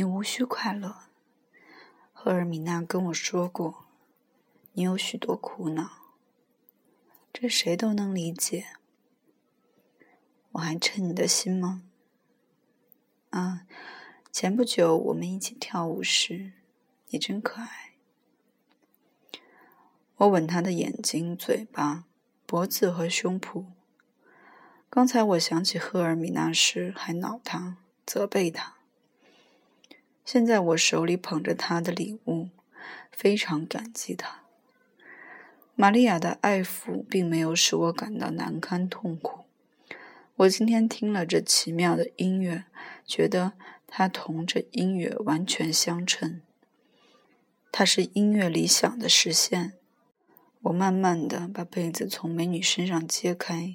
你无需快乐。赫尔米娜跟我说过，你有许多苦恼，这谁都能理解。我还称你的心吗？啊，前不久我们一起跳舞时，你真可爱。我吻他的眼睛、嘴巴、脖子和胸脯。刚才我想起赫尔米娜时，还恼他、责备他。现在我手里捧着他的礼物，非常感激他。玛利亚的爱抚并没有使我感到难堪痛苦。我今天听了这奇妙的音乐，觉得它同这音乐完全相称。它是音乐理想的实现。我慢慢的把被子从美女身上揭开。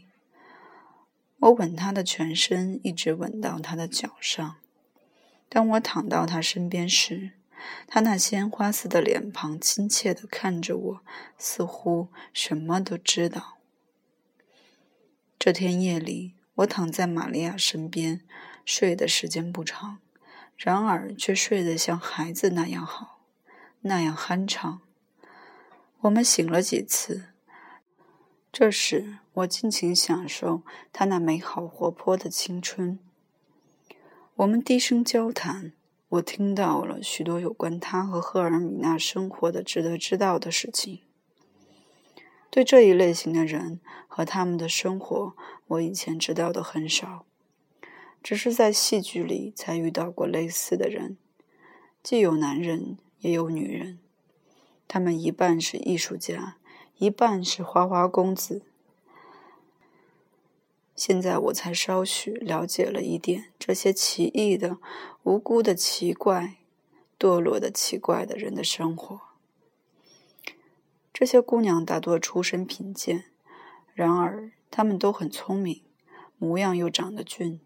我吻她的全身，一直吻到她的脚上。当我躺到她身边时，她那鲜花似的脸庞亲切地看着我，似乎什么都知道。这天夜里，我躺在玛利亚身边，睡的时间不长，然而却睡得像孩子那样好，那样酣畅。我们醒了几次，这时我尽情享受她那美好活泼的青春。我们低声交谈，我听到了许多有关他和赫尔米娜生活的值得知道的事情。对这一类型的人和他们的生活，我以前知道的很少，只是在戏剧里才遇到过类似的人，既有男人也有女人，他们一半是艺术家，一半是花花公子。现在我才稍许了解了一点这些奇异的、无辜的奇怪、堕落的奇怪的人的生活。这些姑娘大多出身贫贱，然而她们都很聪明，模样又长得俊，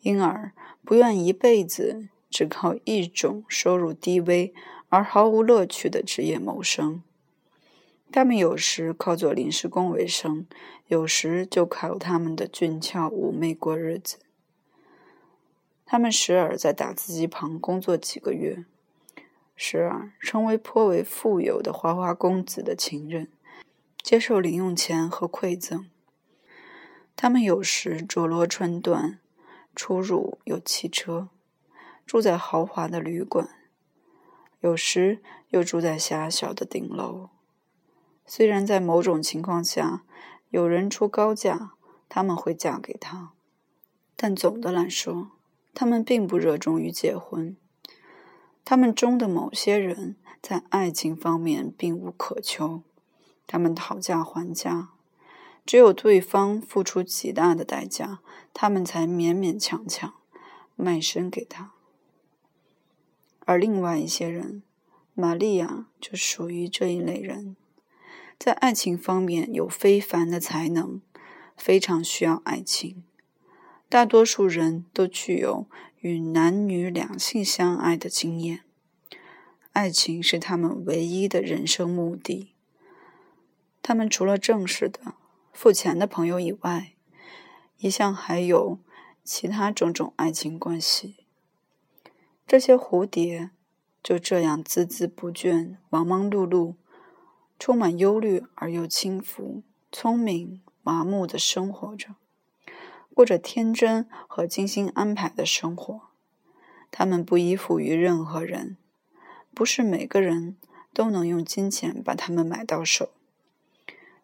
因而不愿一辈子只靠一种收入低微而毫无乐趣的职业谋生。他们有时靠做临时工为生，有时就靠他们的俊俏妩媚过日子。他们时而在打字机旁工作几个月，时而成为颇为富有的花花公子的情人，接受零用钱和馈赠。他们有时着罗穿缎，出入有汽车，住在豪华的旅馆，有时又住在狭小的顶楼。虽然在某种情况下，有人出高价，他们会嫁给他，但总的来说，他们并不热衷于结婚。他们中的某些人在爱情方面并无渴求，他们讨价还价，只有对方付出极大的代价，他们才勉勉强强卖身给他。而另外一些人，玛利亚就属于这一类人。在爱情方面有非凡的才能，非常需要爱情。大多数人都具有与男女两性相爱的经验，爱情是他们唯一的人生目的。他们除了正式的、付钱的朋友以外，一向还有其他种种爱情关系。这些蝴蝶就这样孜孜不倦、忙忙碌碌。充满忧虑而又轻浮、聪明、麻木的生活着，过着天真和精心安排的生活。他们不依附于任何人，不是每个人都能用金钱把他们买到手。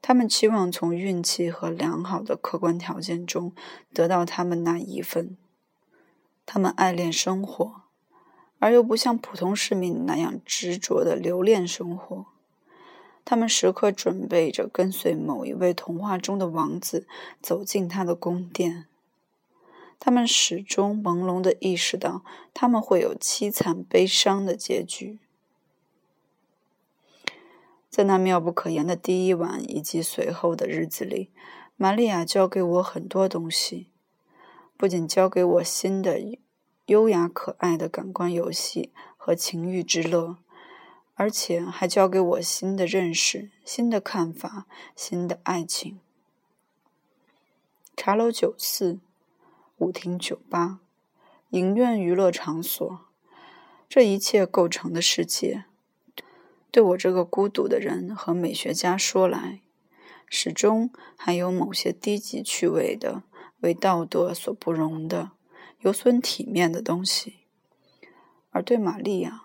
他们期望从运气和良好的客观条件中得到他们那一份。他们爱恋生活，而又不像普通市民那样执着的留恋生活。他们时刻准备着跟随某一位童话中的王子走进他的宫殿。他们始终朦胧地意识到，他们会有凄惨悲伤的结局。在那妙不可言的第一晚以及随后的日子里，玛利亚教给我很多东西，不仅教给我新的、优雅可爱的感官游戏和情欲之乐。而且还教给我新的认识、新的看法、新的爱情。茶楼酒肆、舞厅酒吧，影院、娱乐场所，这一切构成的世界，对我这个孤独的人和美学家说来，始终还有某些低级趣味的、为道德所不容的、有损体面的东西；而对玛利亚、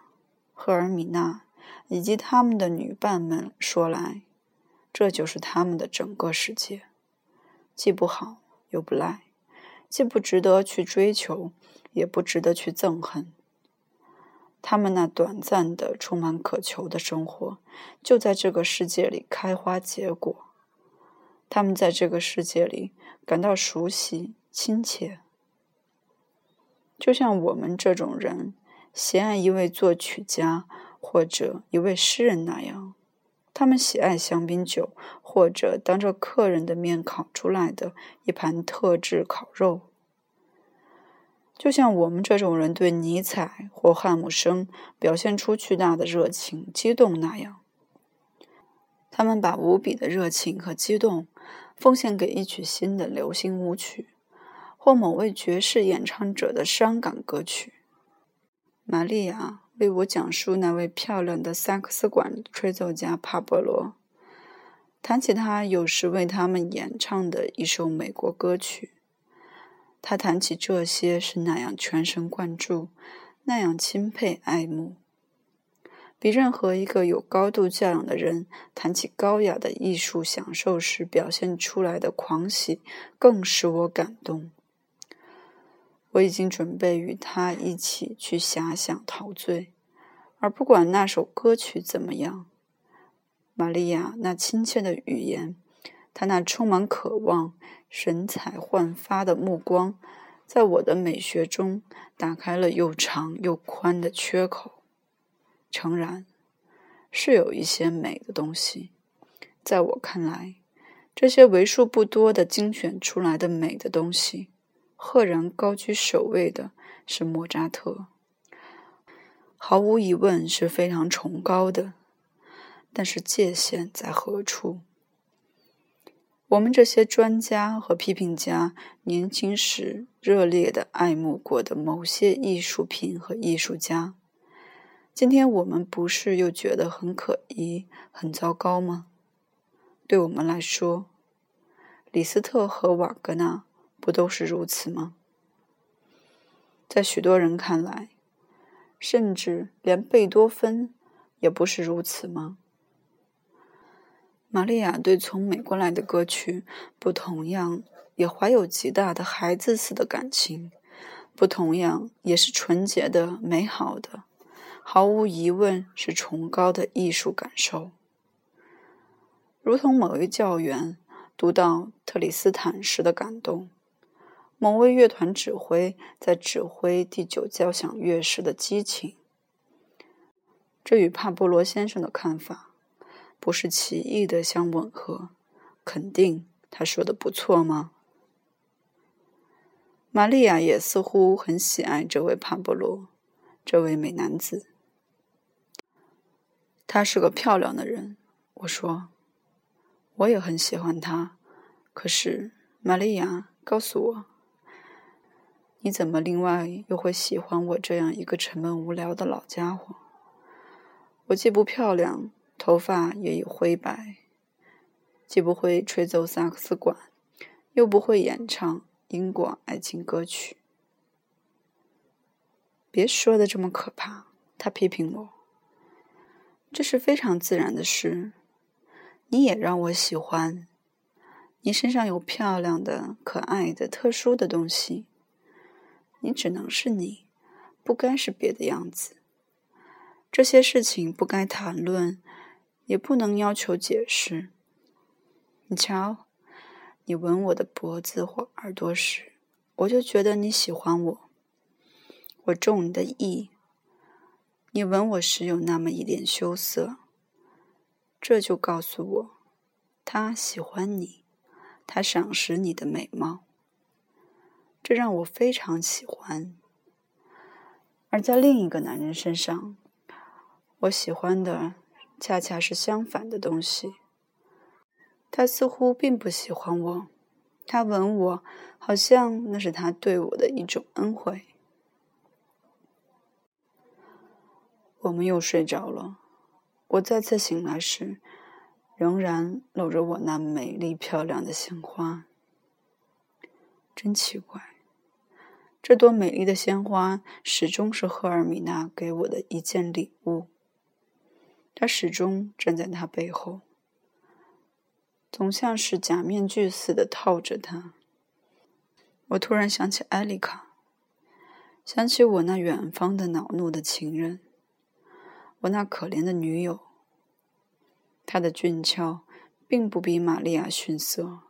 赫尔米娜以及他们的女伴们说来，这就是他们的整个世界，既不好又不赖，既不值得去追求，也不值得去憎恨。他们那短暂的、充满渴求的生活，就在这个世界里开花结果。他们在这个世界里感到熟悉、亲切，就像我们这种人喜爱一位作曲家或者一位诗人那样。他们喜爱香槟酒，或者当着客人的面烤出来的一盘特制烤肉，就像我们这种人对尼采或汉姆生表现出巨大的热情、激动那样。他们把无比的热情和激动奉献给一曲新的流行舞曲，或某位爵士演唱者的伤感歌曲。玛利亚。为我讲述那位漂亮的萨克斯管吹奏家帕波罗，谈起他有时为他们演唱的一首美国歌曲。他谈起这些是那样全神贯注，那样钦佩爱慕，比任何一个有高度教养的人谈起高雅的艺术享受时表现出来的狂喜更使我感动。我已经准备与他一起去遐想陶醉，而不管那首歌曲怎么样。玛利亚那亲切的语言，她那充满渴望、神采焕发的目光，在我的美学中打开了又长又宽的缺口。诚然，是有一些美的东西，在我看来，这些为数不多的精选出来的美的东西。赫然高居首位的是莫扎特，毫无疑问是非常崇高的。但是界限在何处？我们这些专家和批评家年轻时热烈的爱慕过的某些艺术品和艺术家，今天我们不是又觉得很可疑、很糟糕吗？对我们来说，李斯特和瓦格纳。不都是如此吗？在许多人看来，甚至连贝多芬也不是如此吗？玛利亚对从美国来的歌曲，不同样也怀有极大的孩子似的感情，不同样也是纯洁的、美好的，毫无疑问是崇高的艺术感受，如同某位教员读到特里斯坦时的感动。某位乐团指挥在指挥第九交响乐时的激情，这与帕波罗先生的看法不是奇异的相吻合。肯定他说的不错吗？玛利亚也似乎很喜爱这位帕波罗，这位美男子。他是个漂亮的人，我说，我也很喜欢他。可是，玛利亚告诉我。你怎么另外又会喜欢我这样一个沉闷无聊的老家伙？我既不漂亮，头发也已灰白，既不会吹奏萨克斯管，又不会演唱英国爱情歌曲。别说的这么可怕，他批评我。这是非常自然的事。你也让我喜欢。你身上有漂亮的、可爱的、特殊的东西。你只能是你，不该是别的样子。这些事情不该谈论，也不能要求解释。你瞧，你吻我的脖子或耳朵时，我就觉得你喜欢我。我中你的意。你吻我时有那么一点羞涩，这就告诉我，他喜欢你，他赏识你的美貌。这让我非常喜欢。而在另一个男人身上我喜欢的恰恰是相反的东西。他似乎并不喜欢我他吻我好像那是他对我的一种恩惠。我们又睡着了我再次醒来时仍然搂着我那美丽漂亮的鲜花真奇怪，这朵美丽的鲜花始终是赫尔米娜给我的一件礼物。她始终站在他背后，总像是假面具似的套着他。我突然想起艾丽卡，想起我那远方的恼怒的情人。我那可怜的女友，她的俊俏并不比玛利亚逊色，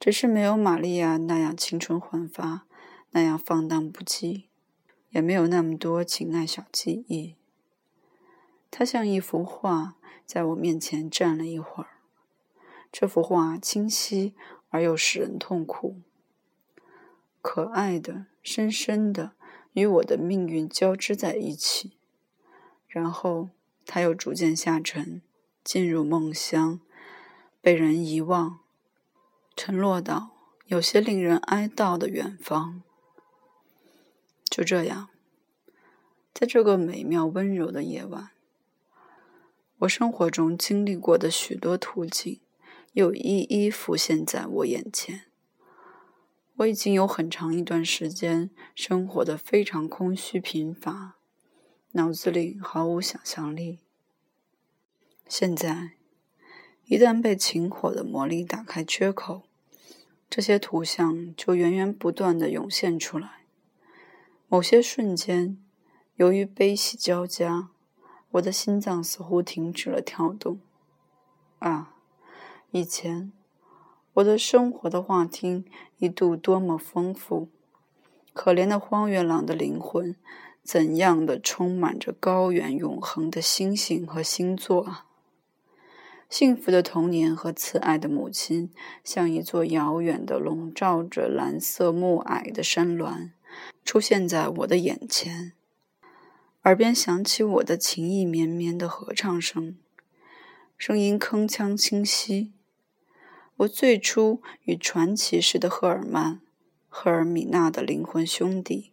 只是没有玛利亚那样青春焕发，那样放荡不羁，也没有那么多情爱小记忆。她像一幅画，在我面前站了一会儿。这幅画清晰而又使人痛苦，可爱的、深深的与我的命运交织在一起。然后，他又逐渐下沉，进入梦乡，被人遗忘，沉落到有些令人哀悼的远方。就这样，在这个美妙温柔的夜晚，我生活中经历过的许多途径，又一一浮现在我眼前。我已经有很长一段时间生活的非常空虚贫乏。脑子里毫无想象力。现在，一旦被情火的魔力打开缺口，这些图像就源源不断的涌现出来。某些瞬间，由于悲喜交加，我的心脏似乎停止了跳动。啊，以前我的生活的画厅一度多么丰富！可怜的荒原狼的灵魂。怎样的充满着高远永恒的星星和星座啊！幸福的童年和慈爱的母亲，像一座遥远的笼罩着蓝色暮霭的山峦，出现在我的眼前。耳边响起我的情意绵绵的合唱声，声音铿锵清晰。我最初与传奇式的赫尔曼、赫尔米娜的灵魂兄弟。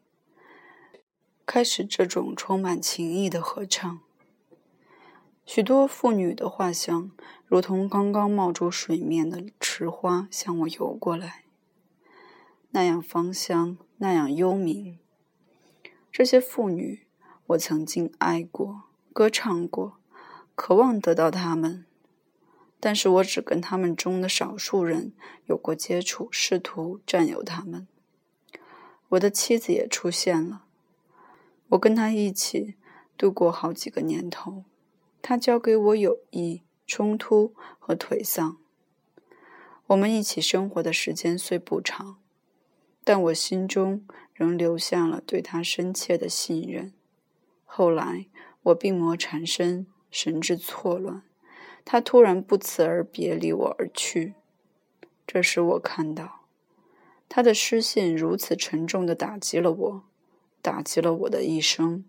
开始这种充满情意的合唱。许多妇女的画像，如同刚刚冒出水面的池花，向我游过来，那样芳香，那样幽冥。这些妇女，我曾经爱过，歌唱过，渴望得到她们，但是我只跟他们中的少数人有过接触，试图占有他们。我的妻子也出现了。我跟她一起度过好几个年头，他教给我友谊、冲突和颓丧。我们一起生活的时间虽不长，但我心中仍留下了对他深切的信任。后来我病魔缠身，神志错乱，他突然不辞而别，离我而去。这时我看到，他的失信如此沉重地打击了我。打击了我的一生，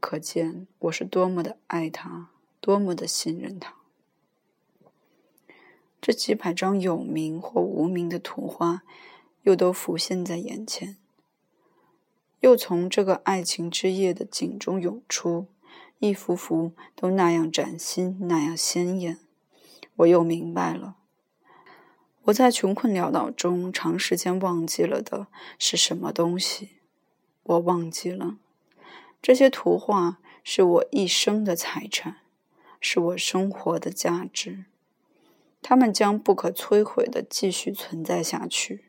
可见我是多么的爱他，多么的信任他。这几百张有名或无名的图画，又都浮现在眼前，又从这个爱情之夜的景中涌出，一幅幅都那样崭新，那样鲜艳。我又明白了，我在穷困潦倒中长时间忘记了的是什么东西。我忘记了，这些图画是我一生的财产，是我生活的价值。它们将不可摧毁的继续存在下去。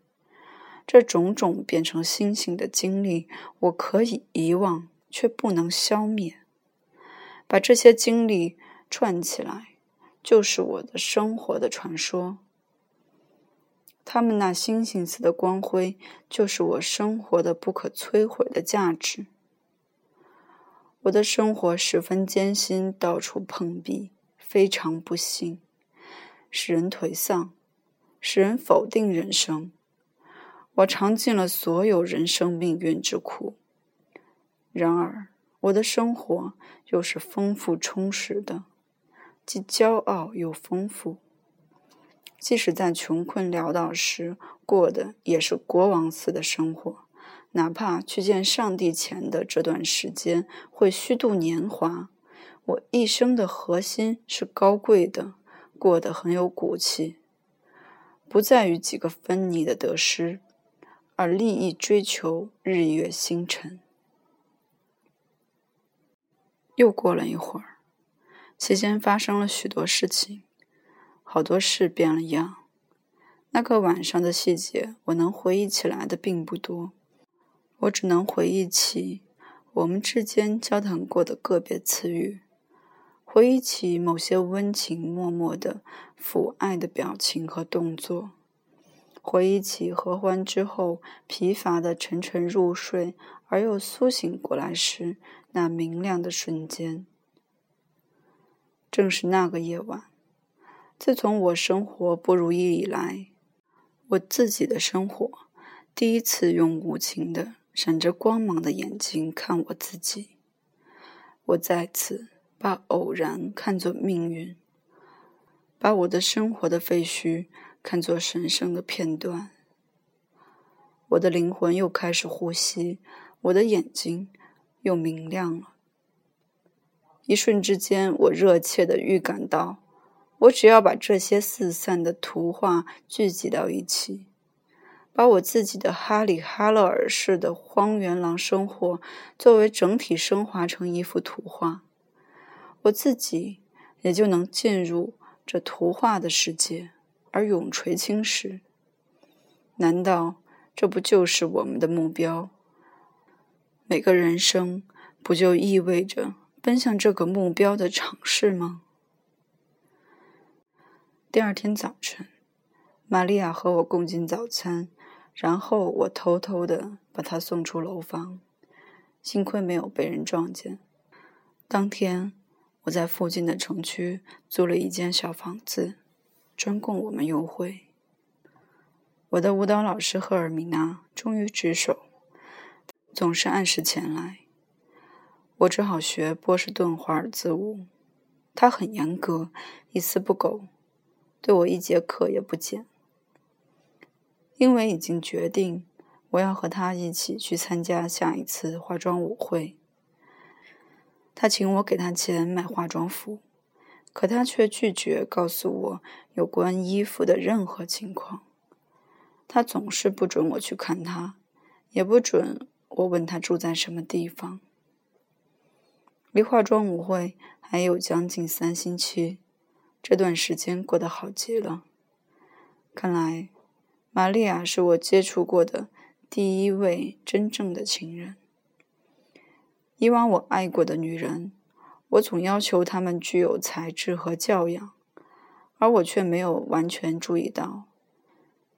这种种变成星星的经历，我可以遗忘，却不能消灭。把这些经历串起来，就是我的生活的传说。他们那星星似的光辉，就是我生活的不可摧毁的价值。我的生活十分艰辛，到处碰壁，非常不幸，使人颓丧，使人否定人生。我尝尽了所有人生命运之苦，然而我的生活又是丰富充实的，既骄傲又丰富。即使在穷困潦倒时过的也是国王似的生活，哪怕去见上帝前的这段时间会虚度年华，我一生的核心是高贵的，过得很有骨气，不在于几个分尼的得失，而利益追求日月星辰。又过了一会儿，期间发生了许多事情，好多事变了样。那个晚上的细节，我能回忆起来的并不多，我只能回忆起我们之间交谈过的个别词语，回忆起某些温情脉脉的抚爱的表情和动作，回忆起合欢之后疲乏的沉沉入睡而又苏醒过来时。那明亮的瞬间，正是那个夜晚。自从我生活不如意以来，我自己的生活第一次用无情的、闪着光芒的眼睛看我自己。我再次把偶然看作命运，把我的生活的废墟看作神圣的片段。我的灵魂又开始呼吸，我的眼睛。又明亮了。一瞬之间，我热切的预感到，我只要把这些四散的图画聚集到一起，把我自己的哈里哈勒尔式的荒原狼生活作为整体升华成一幅图画，我自己也就能进入这图画的世界而永垂青史。难道这不就是我们的目标？每个人生不就意味着奔向这个目标的尝试吗？第二天早晨，玛利亚和我共进早餐，然后我偷偷的把她送出楼房，幸亏没有被人撞见。当天，我在附近的城区租了一间小房子，专供我们幽会。我的舞蹈老师赫尔米娜终于值守。总是按时前来，我只好学波士顿华尔兹舞。他很严格，一丝不苟，对我一节课也不减。因为已经决定我要和他一起去参加下一次化妆舞会，他请我给他钱买化妆服，可他却拒绝告诉我有关衣服的任何情况。他总是不准我去看他，也不准。我问他住在什么地方。离化妆舞会还有将近三星期，这段时间过得好极了。看来，玛利亚是我接触过的第一位真正的情人。以往我爱过的女人，我总要求她们具有才智和教养，而我却没有完全注意到，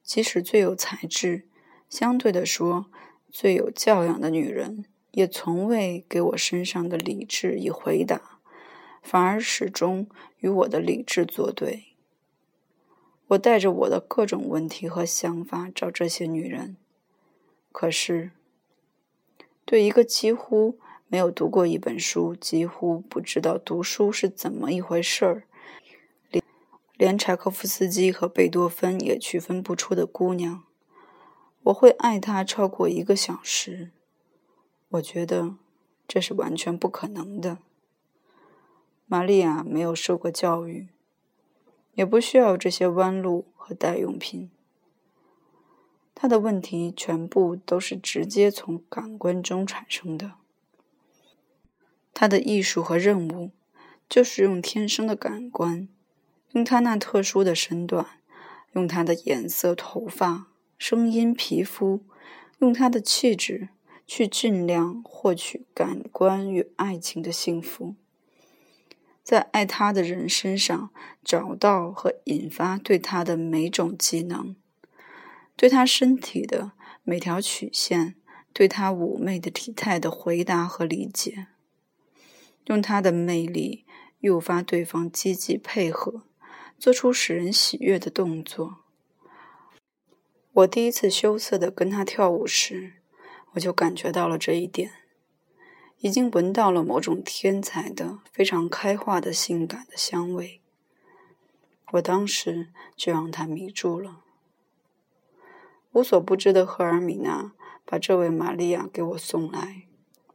即使最有才智，相对的说。最有教养的女人，也从未给我身上的理智以回答，反而始终与我的理智作对。我带着我的各种问题和想法找这些女人，可是，对一个几乎没有读过一本书、几乎不知道读书是怎么一回事儿，连连柴可夫斯基和贝多芬也区分不出的姑娘。我会爱她超过一个小时，我觉得这是完全不可能的。玛利亚没有受过教育，也不需要这些弯路和代用品。他的问题全部都是直接从感官中产生的。他的艺术和任务就是用天生的感官，用他那特殊的身段，用他的颜色、头发。声音、皮肤，用他的气质去尽量获取感官与爱情的幸福，在爱他的人身上找到和引发对他的每种技能，对他身体的每条曲线，对他妩媚的体态的回答和理解，用他的魅力诱发对方积极配合，做出使人喜悦的动作。我第一次羞涩的跟他跳舞时，我就感觉到了这一点，已经闻到了某种天才的、非常开化的性感的香味。我当时就让他迷住了。无所不知的赫尔米娜把这位玛利亚给我送来，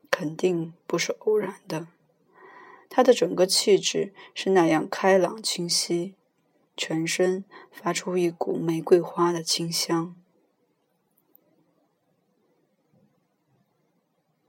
肯定不是偶然的。她的整个气质是那样开朗清晰，全身发出一股玫瑰花的清香。